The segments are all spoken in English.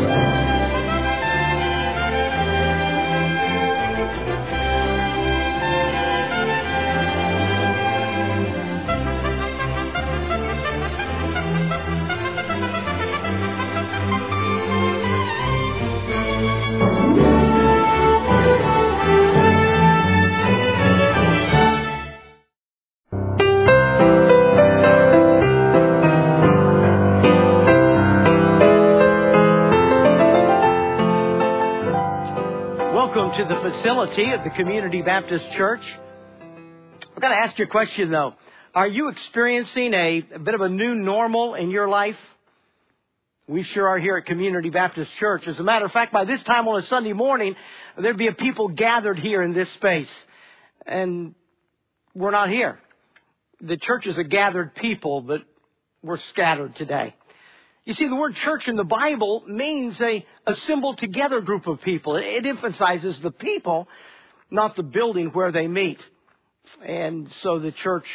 the facility of the Community Baptist Church. I've got to ask you a question though. Are you experiencing a, a, bit of a new normal in your life? We sure are here at Community Baptist Church. As a matter of fact, by this time on a Sunday morning, there'd be a people gathered here in this space. And we're not here. The church is a gathered people, but we're scattered today. You see, the word church in the Bible means a assembled together group of people. It emphasizes the people, not the building where they meet. And so the church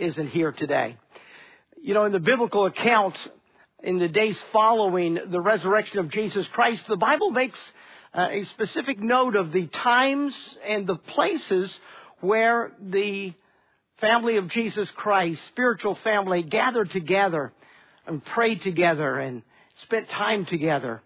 isn't here today. You know, in the biblical account, in the days following the resurrection of Jesus Christ, the Bible makes uh, a specific note of the times and the places where the family of Jesus Christ, spiritual family, gathered together and prayed together and spent time together.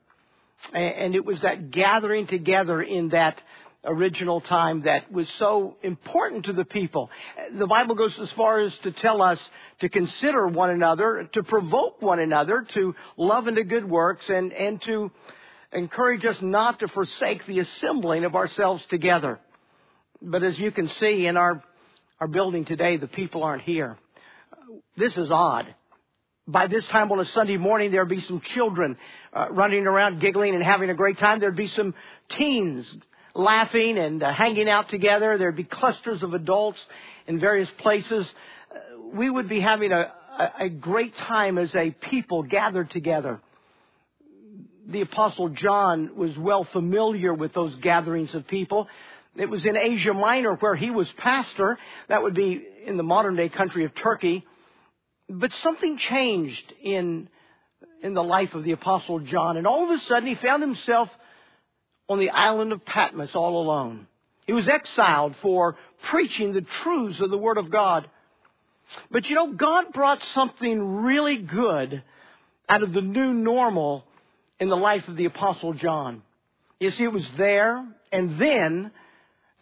And it was that gathering together in that original time that was so important to the people. The Bible goes as far as to tell us to consider one another, to provoke one another, to love and to good works, and, and to encourage us not to forsake the assembling of ourselves together. But as you can see in our, our building today, the people aren't here. This is odd by this time on a Sunday morning, there'd be some children uh, running around giggling and having a great time. There'd be some teens laughing and uh, hanging out together. There'd be clusters of adults in various places. Uh, we would be having a, a, a great time as a people gathered together. The apostle John was well familiar with those gatherings of people. It was in Asia Minor where he was pastor. That would be in the modern day country of Turkey. But something changed in, in the life of the Apostle John, and all of a sudden he found himself on the island of Patmos all alone. He was exiled for preaching the truths of the Word of God. But you know, God brought something really good out of the new normal in the life of the Apostle John. You see, it was there and then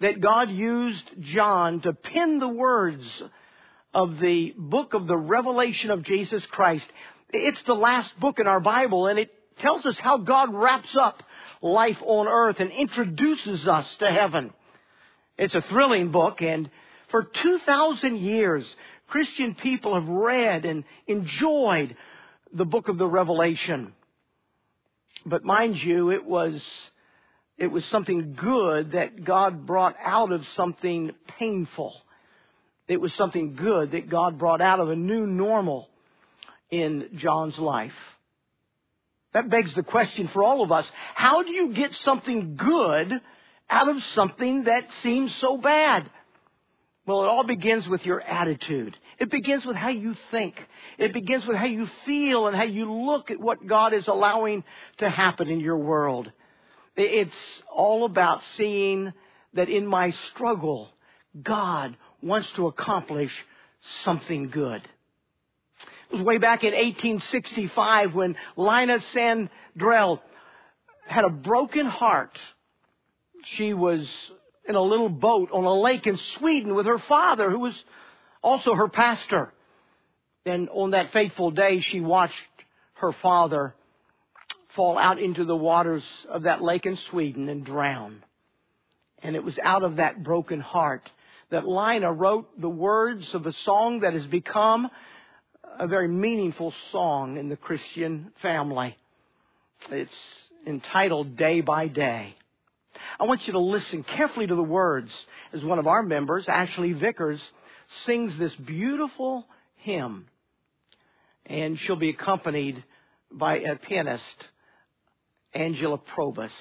that God used John to pen the words of the book of the revelation of Jesus Christ. It's the last book in our Bible and it tells us how God wraps up life on earth and introduces us to heaven. It's a thrilling book and for 2,000 years, Christian people have read and enjoyed the book of the Revelation. But mind you, it was, it was something good that God brought out of something painful. It was something good that God brought out of a new normal in John's life. That begs the question for all of us. How do you get something good out of something that seems so bad? Well, it all begins with your attitude. It begins with how you think. It begins with how you feel and how you look at what God is allowing to happen in your world. It's all about seeing that in my struggle, God wants to accomplish something good. It was way back in 1865 when Lina Sandell had a broken heart. She was in a little boat on a lake in Sweden with her father, who was also her pastor. And on that fateful day, she watched her father fall out into the waters of that lake in Sweden and drown. And it was out of that broken heart that Lina wrote the words of a song that has become a very meaningful song in the Christian family. It's entitled Day by Day. I want you to listen carefully to the words as one of our members, Ashley Vickers, sings this beautiful hymn. And she'll be accompanied by a pianist, Angela Probus.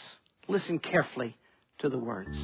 Listen carefully to the words.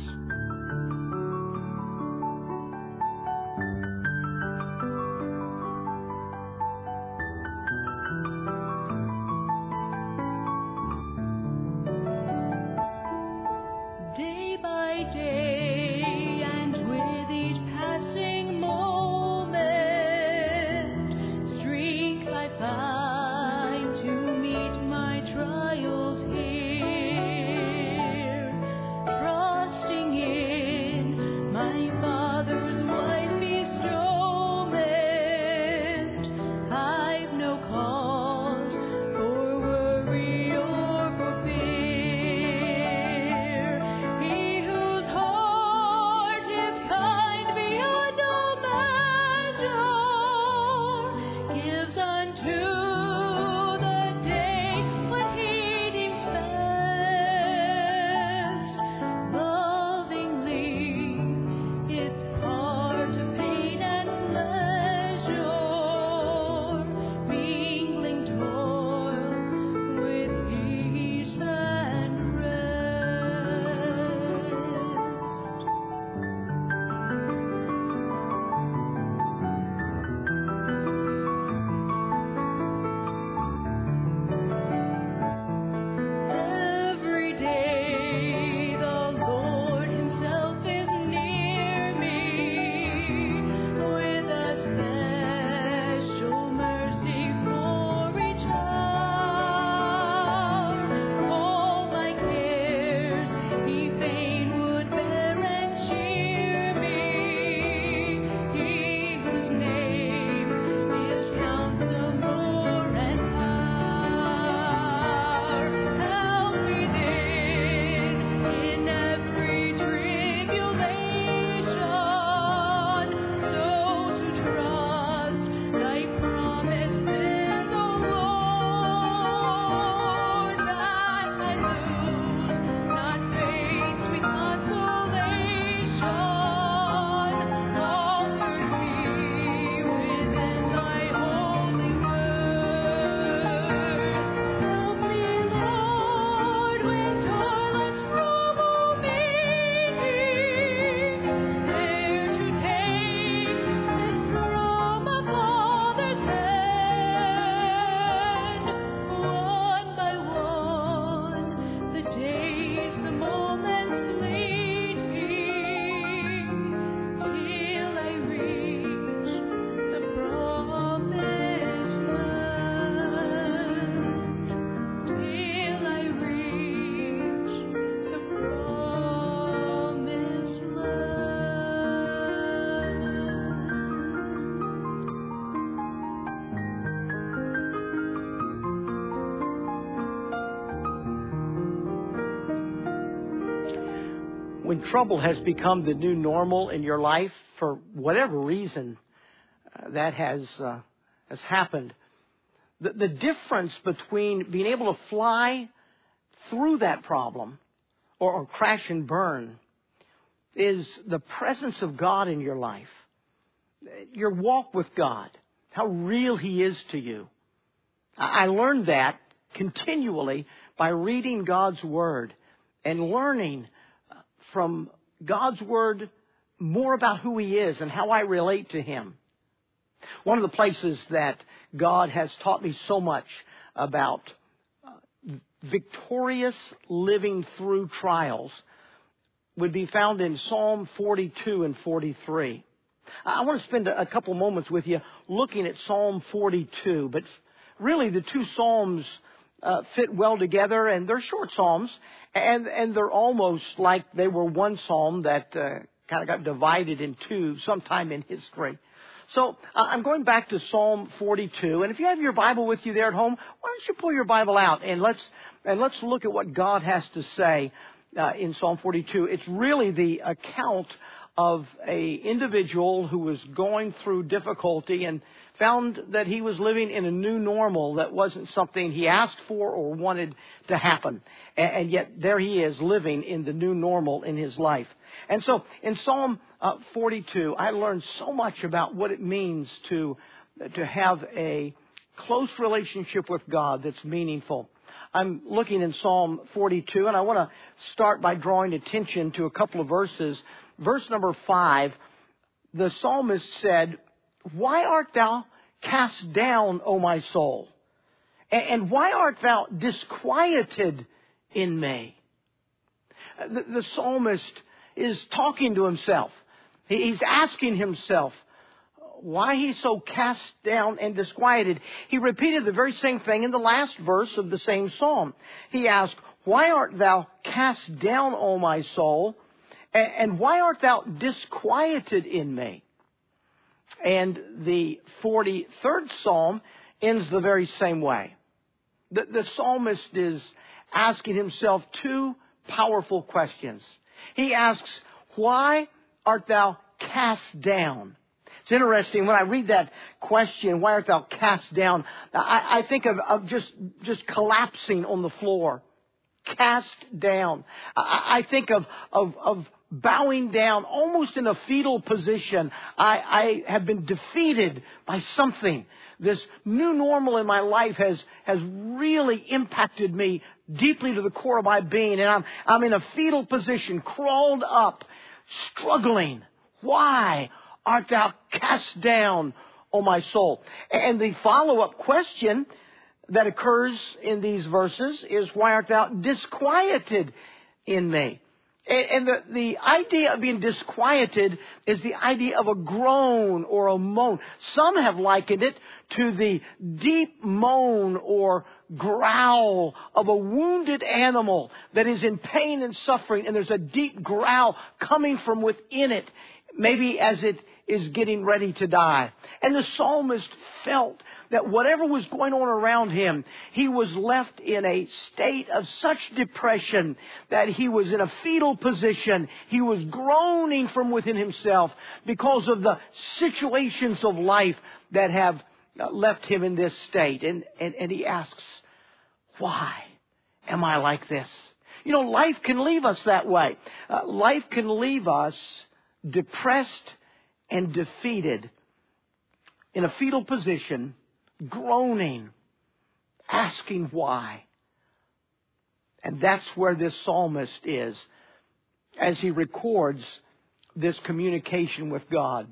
When trouble has become the new normal in your life for whatever reason uh, that has uh, has happened, the, the difference between being able to fly through that problem or, or crash and burn is the presence of God in your life, your walk with God, how real He is to you. I learned that continually by reading God's Word and learning from God's Word more about who He is and how I relate to Him. One of the places that God has taught me so much about uh, victorious living through trials would be found in Psalm 42 and 43. I want to spend a couple moments with you looking at Psalm 42, but really the two Psalms uh, fit well together and they're short Psalms and, and they're almost like they were one Psalm that uh, kind of got divided in two sometime in history. So uh, I'm going back to Psalm 42, and if you have your Bible with you there at home, why don't you pull your Bible out and let's and let's look at what God has to say uh, in Psalm 42. It's really the account of a individual who was going through difficulty and found that he was living in a new normal that wasn't something he asked for or wanted to happen. And, yet there he is living in the new normal in his life. And so in Psalm uh, 42, I learned so much about what it means to, to have a close relationship with God that's meaningful. I'm looking in Psalm 42 and I want to start by drawing attention to a couple of verses. Verse number 5, the psalmist said, Why art thou cast down, O my soul? And why art thou disquieted in me? The, the psalmist is talking to himself. He's asking himself, why he's so cast down and disquieted. He repeated the very same thing in the last verse of the same psalm. He asked, Why art thou cast down, O my soul? And why art thou disquieted in me? And the 43rd psalm ends the very same way. The, the psalmist is asking himself two powerful questions. He asks, Why art thou cast down? It's interesting when I read that question, why art thou cast down? I, I think of, of just, just collapsing on the floor. Cast down. I, I think of, of, of bowing down almost in a fetal position. I, I have been defeated by something. This new normal in my life has, has really impacted me deeply to the core of my being. And I'm, I'm in a fetal position, crawled up, struggling. Why? art thou cast down, O my soul? And the follow-up question that occurs in these verses is, why art thou disquieted in me? And the, the idea of being disquieted is the idea of a groan or a moan. Some have likened it to the deep moan or growl of a wounded animal that is in pain and suffering, and there's a deep growl coming from within it, maybe as it is getting ready to die. And the psalmist felt that whatever was going on around him, he was left in a state of such depression that he was in a fetal position. He was groaning from within himself because of the situations of life that have uh, left him in this state. And, and, and he asks, why am I like this? You know, life can leave us that way. Uh, life can leave us depressed and defeated in a fetal position, groaning, asking why. And that's where this psalmist is as he records this communication with God.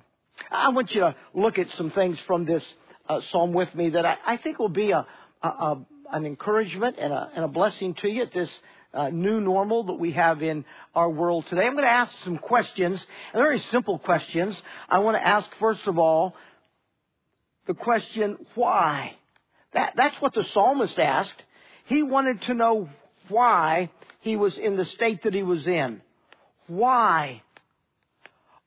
I want you to look at some things from this uh, psalm with me that I, I think will be a, a, a, an encouragement and a, and a blessing to you at this uh, new normal that we have in our world today. I'm going to ask some questions, very simple questions. I want to ask, first of all, the question, why? That, that's what the psalmist asked. He wanted to know why he was in the state that he was in. Why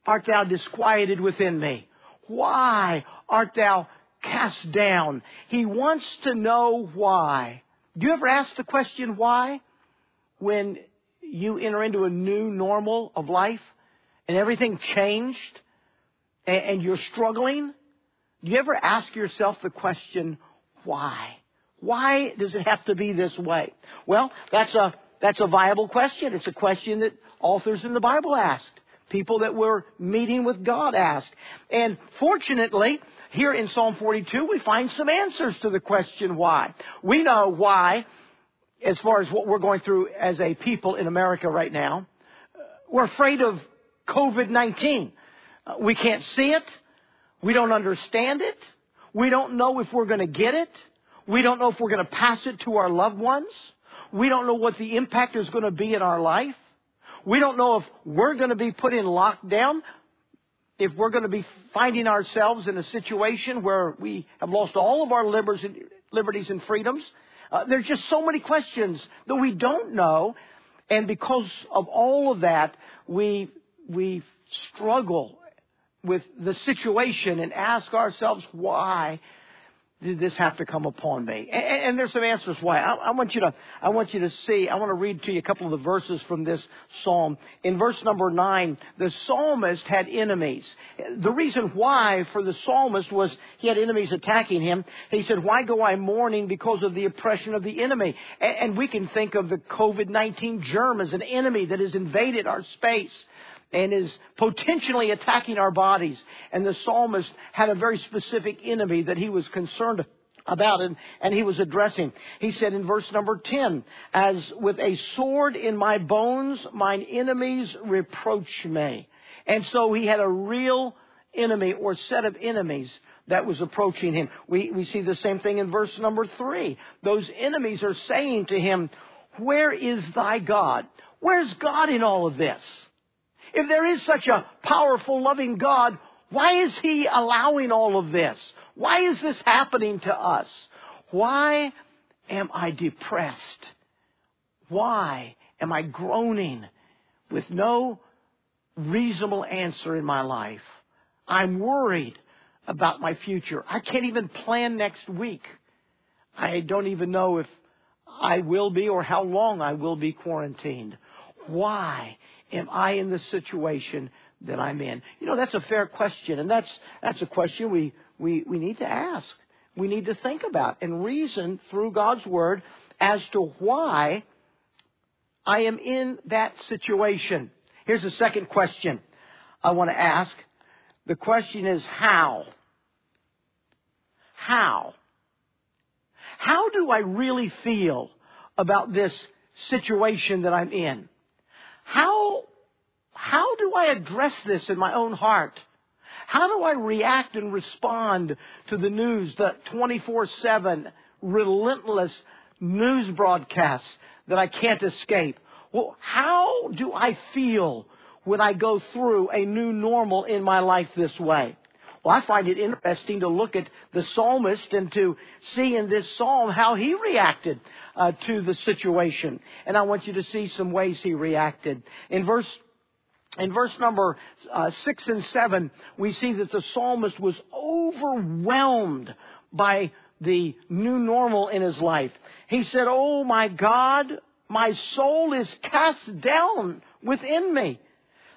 art thou disquieted within me? Why art thou cast down? He wants to know why. Do you ever ask the question why? when you enter into a new normal of life and everything changed and, and you're struggling? Do you ever ask yourself the question, why? Why does it have to be this way? Well, that's a, that's a viable question. It's a question that authors in the Bible asked. People that were meeting with God asked. And fortunately, here in Psalm 42, we find some answers to the question why. We know why, as far as what we're going through as a people in America right now. We're afraid of COVID-19. We can't see it. We don't understand it. We don't know if we're going to get it. We don't know if we're going to pass it to our loved ones. We don't know what the impact is going to be in our life. We don't know if we're going to be put in lockdown, if we're going to be finding ourselves in a situation where we have lost all of our liberties and freedoms. Uh, there's just so many questions that we don't know, and because of all of that, we we struggle with the situation and ask ourselves why did this have to come upon me? And, and there's some answers why. I, I, want you to, I want you to see, I want to read to you a couple of the verses from this psalm. In verse number nine, the psalmist had enemies. The reason why for the psalmist was he had enemies attacking him. He said, why go I mourning because of the oppression of the enemy? And, and we can think of the COVID-19 germ as an enemy that has invaded our space and is potentially attacking our bodies. And the psalmist had a very specific enemy that he was concerned about and, and he was addressing. He said in verse number 10, as with a sword in my bones, mine enemies reproach me. And so he had a real enemy or set of enemies that was approaching him. We, we see the same thing in verse number three. Those enemies are saying to him, where is thy God? Where's God in all of this? If there is such a powerful, loving God, why is He allowing all of this? Why is this happening to us? Why am I depressed? Why am I groaning with no reasonable answer in my life? I'm worried about my future. I can't even plan next week. I don't even know if I will be or how long I will be quarantined. Why am I in the situation that I'm in? You know, that's a fair question, and that's that's a question we we, we need to ask. We need to think about and reason through God's word as to why I am in that situation. Here's the second question I want to ask. The question is how? How? How do I really feel about this situation that I'm in? How, how do I address this in my own heart? How do I react and respond to the news, the 24-7 relentless news broadcasts that I can't escape? Well, how do I feel when I go through a new normal in my life this way? Well, I find it interesting to look at the psalmist and to see in this psalm how he reacted uh, to the situation. And I want you to see some ways he reacted. In verse in verse number uh, six and seven, we see that the psalmist was overwhelmed by the new normal in his life. He said, Oh my God, my soul is cast down within me.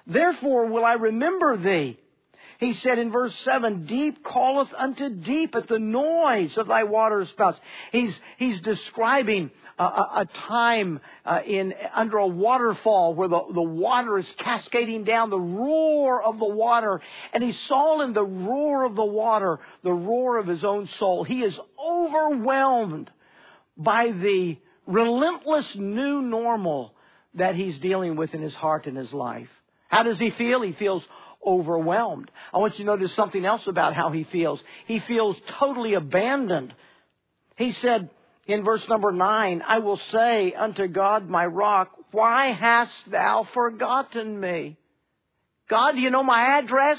Therefore will I remember thee. He said in verse 7, deep calleth unto deep at the noise of thy water spouts. He's, he's describing a, a, a time uh, in, under a waterfall where the, the water is cascading down, the roar of the water. And he saw in the roar of the water the roar of his own soul. He is overwhelmed by the relentless new normal that he's dealing with in his heart and his life. How does he feel? He feels overwhelmed. I want you to notice something else about how he feels. He feels totally abandoned. He said in verse number nine, I will say unto God my rock, why hast thou forgotten me? God, do you know my address?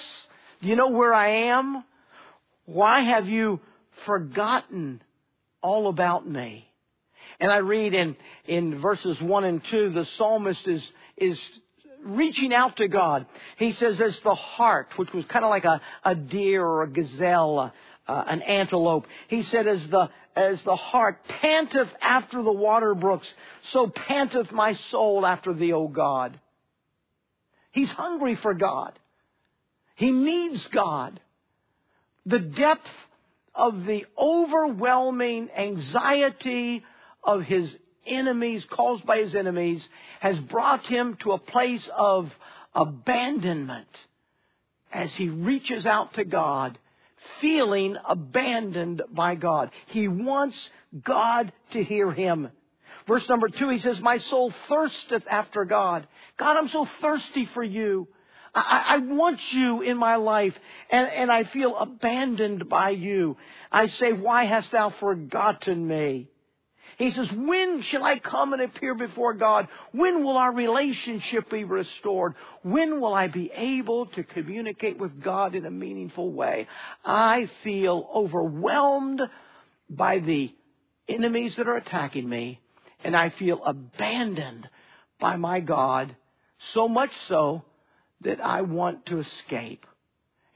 Do you know where I am? Why have you forgotten all about me? And I read in, in verses one and two, the psalmist is, is reaching out to God. He says, as the hart, which was kind of like a, a deer or a gazelle, uh, an antelope. He said, as the, as the hart panteth after the water brooks, so panteth my soul after thee, O God. He's hungry for God. He needs God. The depth of the overwhelming anxiety of his enemies, caused by his enemies, has brought him to a place of abandonment as he reaches out to God, feeling abandoned by God. He wants God to hear him. Verse number two, he says, My soul thirsteth after God. God, I'm so thirsty for you. I, I, want you in my life, and, and I feel abandoned by you. I say, Why hast thou forgotten me? He says, when shall I come and appear before God? When will our relationship be restored? When will I be able to communicate with God in a meaningful way? I feel overwhelmed by the enemies that are attacking me, and I feel abandoned by my God, so much so that I want to escape.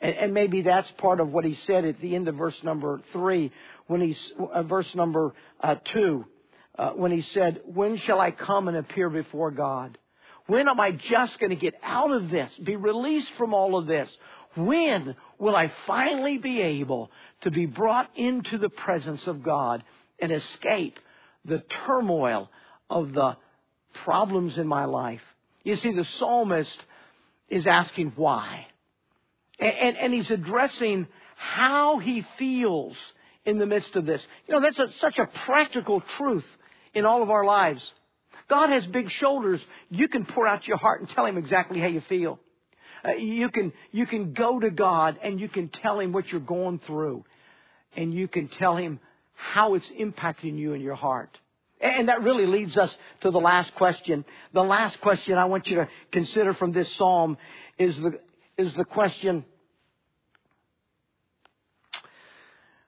And, and, maybe that's part of what he said at the end of verse number three, when he's, uh, verse number uh, two uh, when he said, When shall I come and appear before God? When am I just going to get out of this, be released from all of this? When will I finally be able to be brought into the presence of God and escape the turmoil of the problems in my life? You see, the psalmist is asking why. And, and, and he's addressing how he feels in the midst of this. You know, that's a, such a practical truth in all of our lives. God has big shoulders. You can pour out your heart and tell Him exactly how you feel. Uh, you can, you can go to God and you can tell Him what you're going through. And you can tell Him how it's impacting you in your heart. And that really leads us to the last question. The last question I want you to consider from this psalm is the, is the question,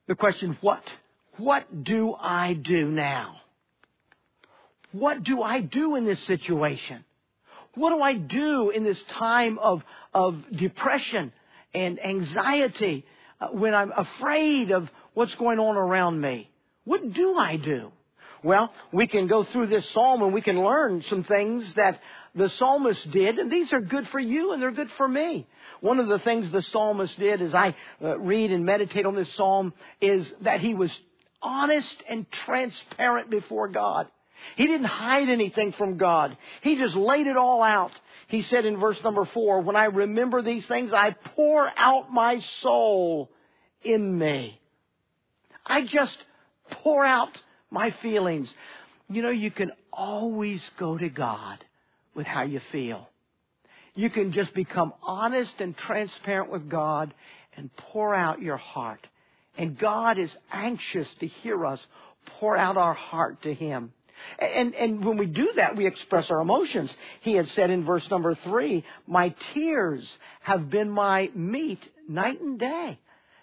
the question, what? What do I do now? What do I do in this situation? What do I do in this time of, of depression and anxiety uh, when I'm afraid of what's going on around me? What do I do? Well, we can go through this psalm and we can learn some things that the psalmist did, and these are good for you and they're good for me. One of the things the psalmist did as I uh, read and meditate on this psalm is that he was honest and transparent before God. He didn't hide anything from God. He just laid it all out. He said in verse number four, when I remember these things, I pour out my soul in me. I just pour out my feelings. You know, you can always go to God with how you feel. You can just become honest and transparent with God and pour out your heart. And God is anxious to hear us pour out our heart to Him. And, and when we do that, we express our emotions. He had said in verse number three, my tears have been my meat night and day.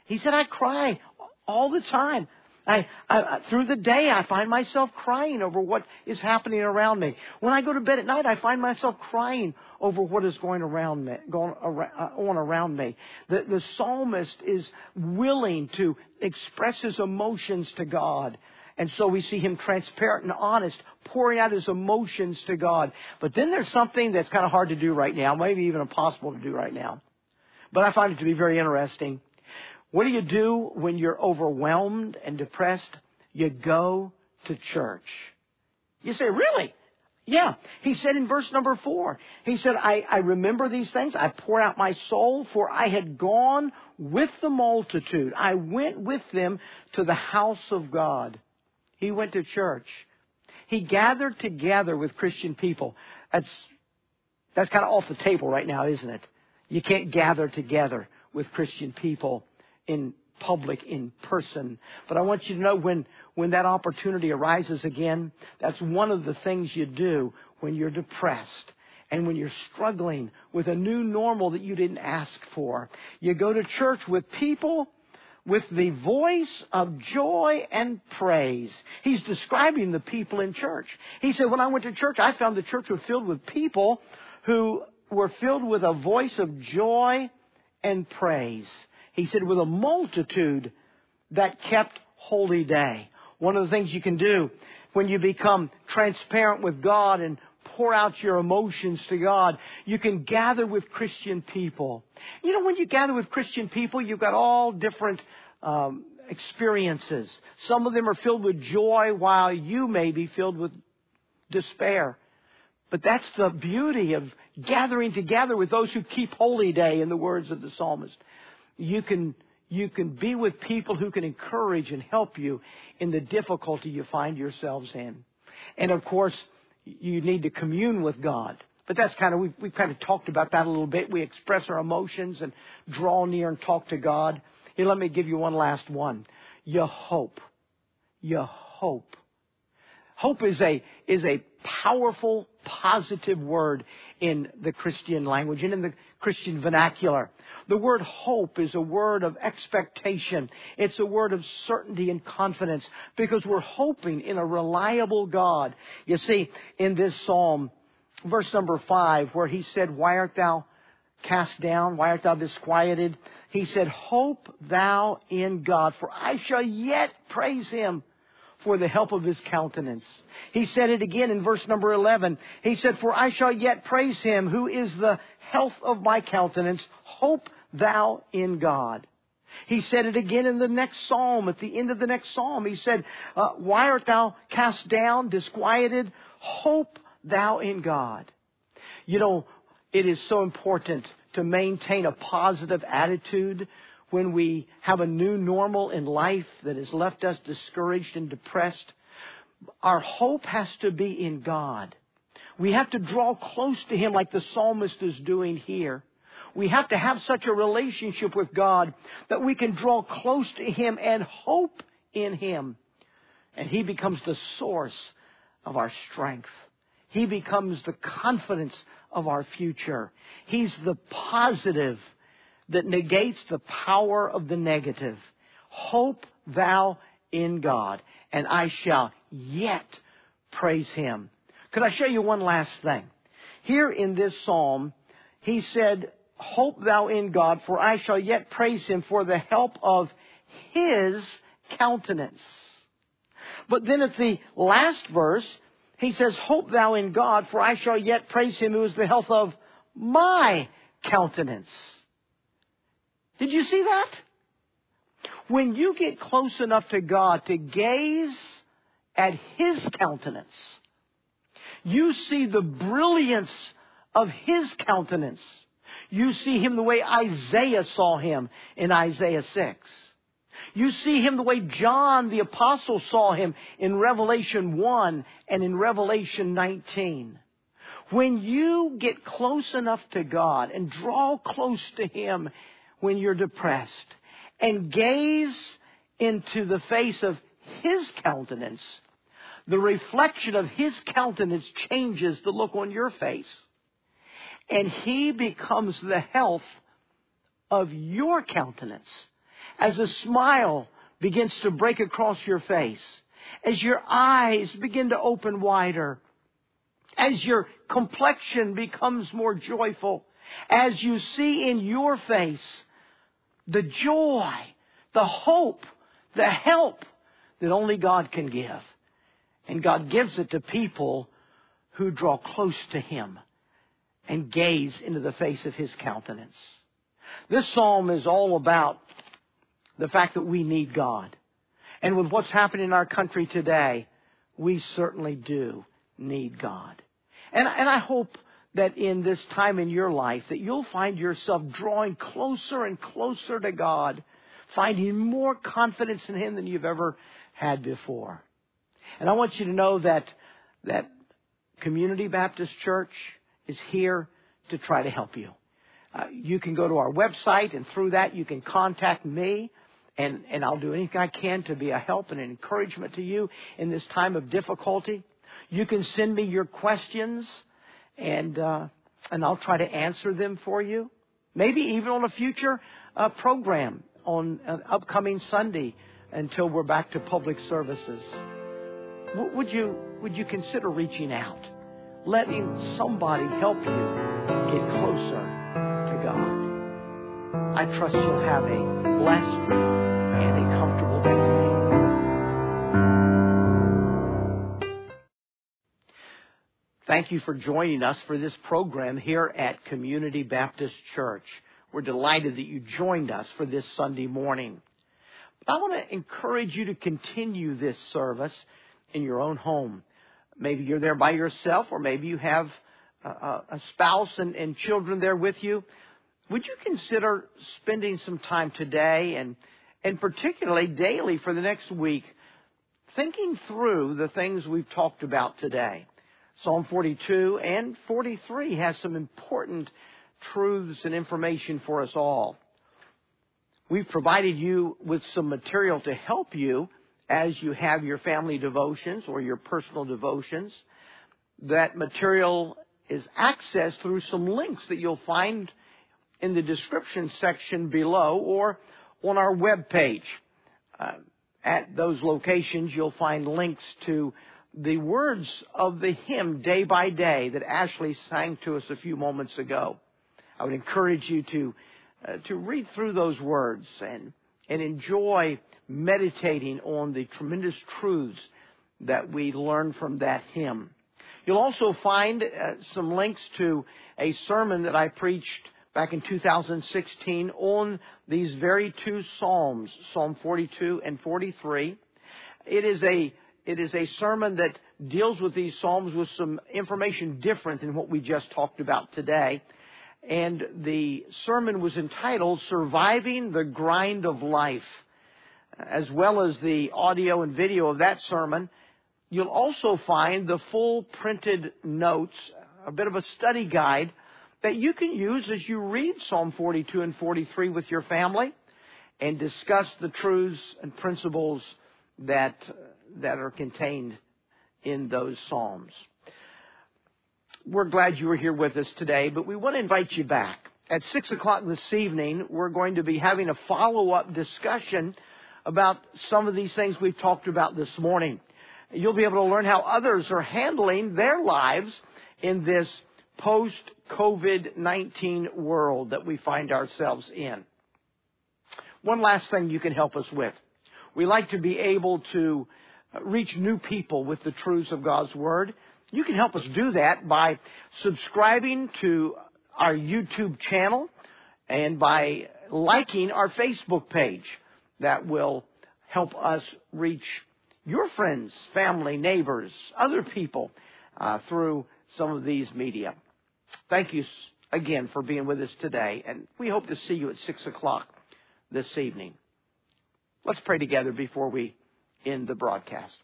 He said, I cry all the time. I, I, through the day, I find myself crying over what is happening around me. When I go to bed at night, I find myself crying over what is going around me, going uh, on around me. The, the psalmist is willing to express his emotions to God. And so we see him transparent and honest, pouring out his emotions to God. But then there's something that's kind of hard to do right now, maybe even impossible to do right now. But I find it to be very interesting. What do you do when you're overwhelmed and depressed? You go to church. You say, really? Yeah. He said in verse number four, he said, I, I remember these things. I pour out my soul for I had gone with the multitude. I went with them to the house of God. He went to church. He gathered together with Christian people. That's, that's kind of off the table right now, isn't it? You can't gather together with Christian people in public, in person. But I want you to know when, when that opportunity arises again, that's one of the things you do when you're depressed and when you're struggling with a new normal that you didn't ask for. You go to church with people with the voice of joy and praise. He's describing the people in church. He said, when I went to church, I found the church was filled with people who were filled with a voice of joy and praise. He said, with a multitude that kept holy day. One of the things you can do when you become transparent with God and pour out your emotions to God, you can gather with Christian people. You know, when you gather with Christian people, you've got all different um, experiences. Some of them are filled with joy, while you may be filled with despair. But that's the beauty of gathering together with those who keep holy day, in the words of the psalmist. You can you can be with people who can encourage and help you in the difficulty you find yourselves in. And of course, you need to commune with God. But that's kind of, we've, we've kind of talked about that a little bit. We express our emotions and draw near and talk to God. Here, let me give you one last one. You hope. You hope. Hope is a, is a powerful, positive word in the Christian language and in the Christian vernacular. The word hope is a word of expectation. It's a word of certainty and confidence because we're hoping in a reliable God. You see, in this psalm, verse number five, where he said, Why art thou cast down? Why art thou disquieted? He said, Hope thou in God, for I shall yet praise him for the help of his countenance. He said it again in verse number 11. He said, For I shall yet praise him who is the health of my countenance. Hope thou in God. He said it again in the next psalm, at the end of the next psalm. He said, uh, Why art thou cast down, disquieted? Hope thou in God. You know, it is so important to maintain a positive attitude when we have a new normal in life that has left us discouraged and depressed. Our hope has to be in God. We have to draw close to Him like the psalmist is doing here. We have to have such a relationship with God that we can draw close to Him and hope in Him. And He becomes the source of our strength. He becomes the confidence of our future. He's the positive that negates the power of the negative. Hope thou in God, and I shall yet praise Him. Could I show you one last thing? Here in this psalm, he said, Hope thou in God, for I shall yet praise him for the help of his countenance. But then at the last verse, he says, Hope thou in God, for I shall yet praise him who is the health of my countenance. Did you see that? When you get close enough to God to gaze at his countenance, you see the brilliance of his countenance. You see him the way Isaiah saw him in Isaiah 6. You see him the way John the apostle saw him in Revelation 1 and in Revelation 19. When you get close enough to God and draw close to him when you're depressed and gaze into the face of his countenance, the reflection of his countenance changes the look on your face and he becomes the health of your countenance. As a smile begins to break across your face, as your eyes begin to open wider, as your complexion becomes more joyful, as you see in your face the joy, the hope, the help that only God can give. And God gives it to people who draw close to Him and gaze into the face of his countenance. This psalm is all about the fact that we need God. And with what's happening in our country today, we certainly do need God. And, and I hope that in this time in your life that you'll find yourself drawing closer and closer to God, finding more confidence in Him than you've ever had before. And I want you to know that, that Community Baptist Church, is here to try to help you. Uh, you can go to our website, and through that, you can contact me, and, and I'll do anything I can to be a help and an encouragement to you in this time of difficulty. You can send me your questions, and, uh, and I'll try to answer them for you. Maybe even on a future uh, program on an upcoming Sunday until we're back to public services. W- would you, would you consider reaching out? letting somebody help you get closer to God. I trust you'll have a blessed Thank you for joining us for this program here at Community Baptist Church. We're delighted that you joined us for this Sunday morning. But I want to encourage you to continue this service in your own home. Maybe you're there by yourself, or maybe you have a, a spouse and, and children there with you. Would you consider spending some time today and, and particularly daily for the next week thinking through the things we've talked about today? Psalm 42 and 43 has some important truths and information for us all. We've provided you with some material to help you as you have your family devotions or your personal devotions. That material is accessed through some links that you'll find in the description section below or on our web page. Uh, at those locations, you'll find links to the words of the hymn day by day that Ashley sang to us a few moments ago. I would encourage you to uh, to read through those words and and enjoy meditating on the tremendous truths that we learn from that hymn. You'll also find uh, some links to a sermon that I preached back in 2016 on these very two Psalms, Psalm 42 and 43. It is a, it is a sermon that deals with these Psalms with some information different than what we just talked about today. And the sermon was entitled Surviving the Grind of Life. As well as the audio and video of that sermon, you'll also find the full printed notes, a bit of a study guide that you can use as you read Psalm 42 and 43 with your family and discuss the truths and principles that, that are contained in those Psalms. We're glad you were here with us today, but we want to invite you back. At 6 o'clock this evening, we're going to be having a follow-up discussion about some of these things we've talked about this morning. You'll be able to learn how others are handling their lives in this post COVID 19 world that we find ourselves in. One last thing you can help us with. We like to be able to reach new people with the truths of God's Word. You can help us do that by subscribing to our YouTube channel and by liking our Facebook page. That will help us reach your friends, family, neighbors, other people uh, through some of these media. Thank you again for being with us today, and we hope to see you at 6 o'clock this evening. Let's pray together before we end the broadcast.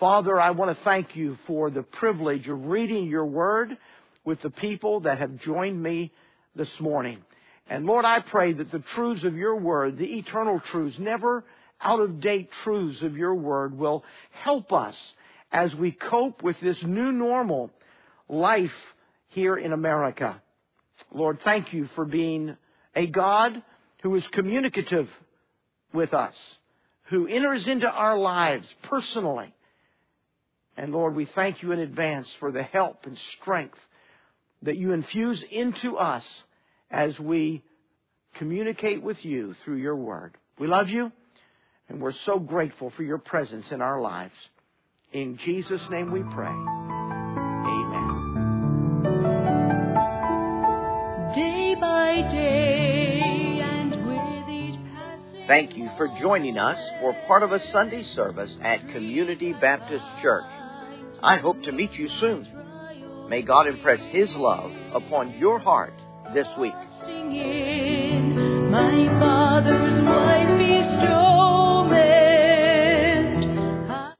Father, I want to thank you for the privilege of reading your word with the people that have joined me this morning. And Lord, I pray that the truths of your word, the eternal truths, never out of date truths of your word will help us as we cope with this new normal life here in America. Lord, thank you for being a God who is communicative with us, who enters into our lives personally. And Lord, we thank you in advance for the help and strength that you infuse into us as we communicate with you through your word. We love you and we're so grateful for your presence in our lives. In Jesus' name we pray. Thank you for joining us for part of a Sunday service at Community Baptist Church. I hope to meet you soon. May God impress His love upon your heart this week.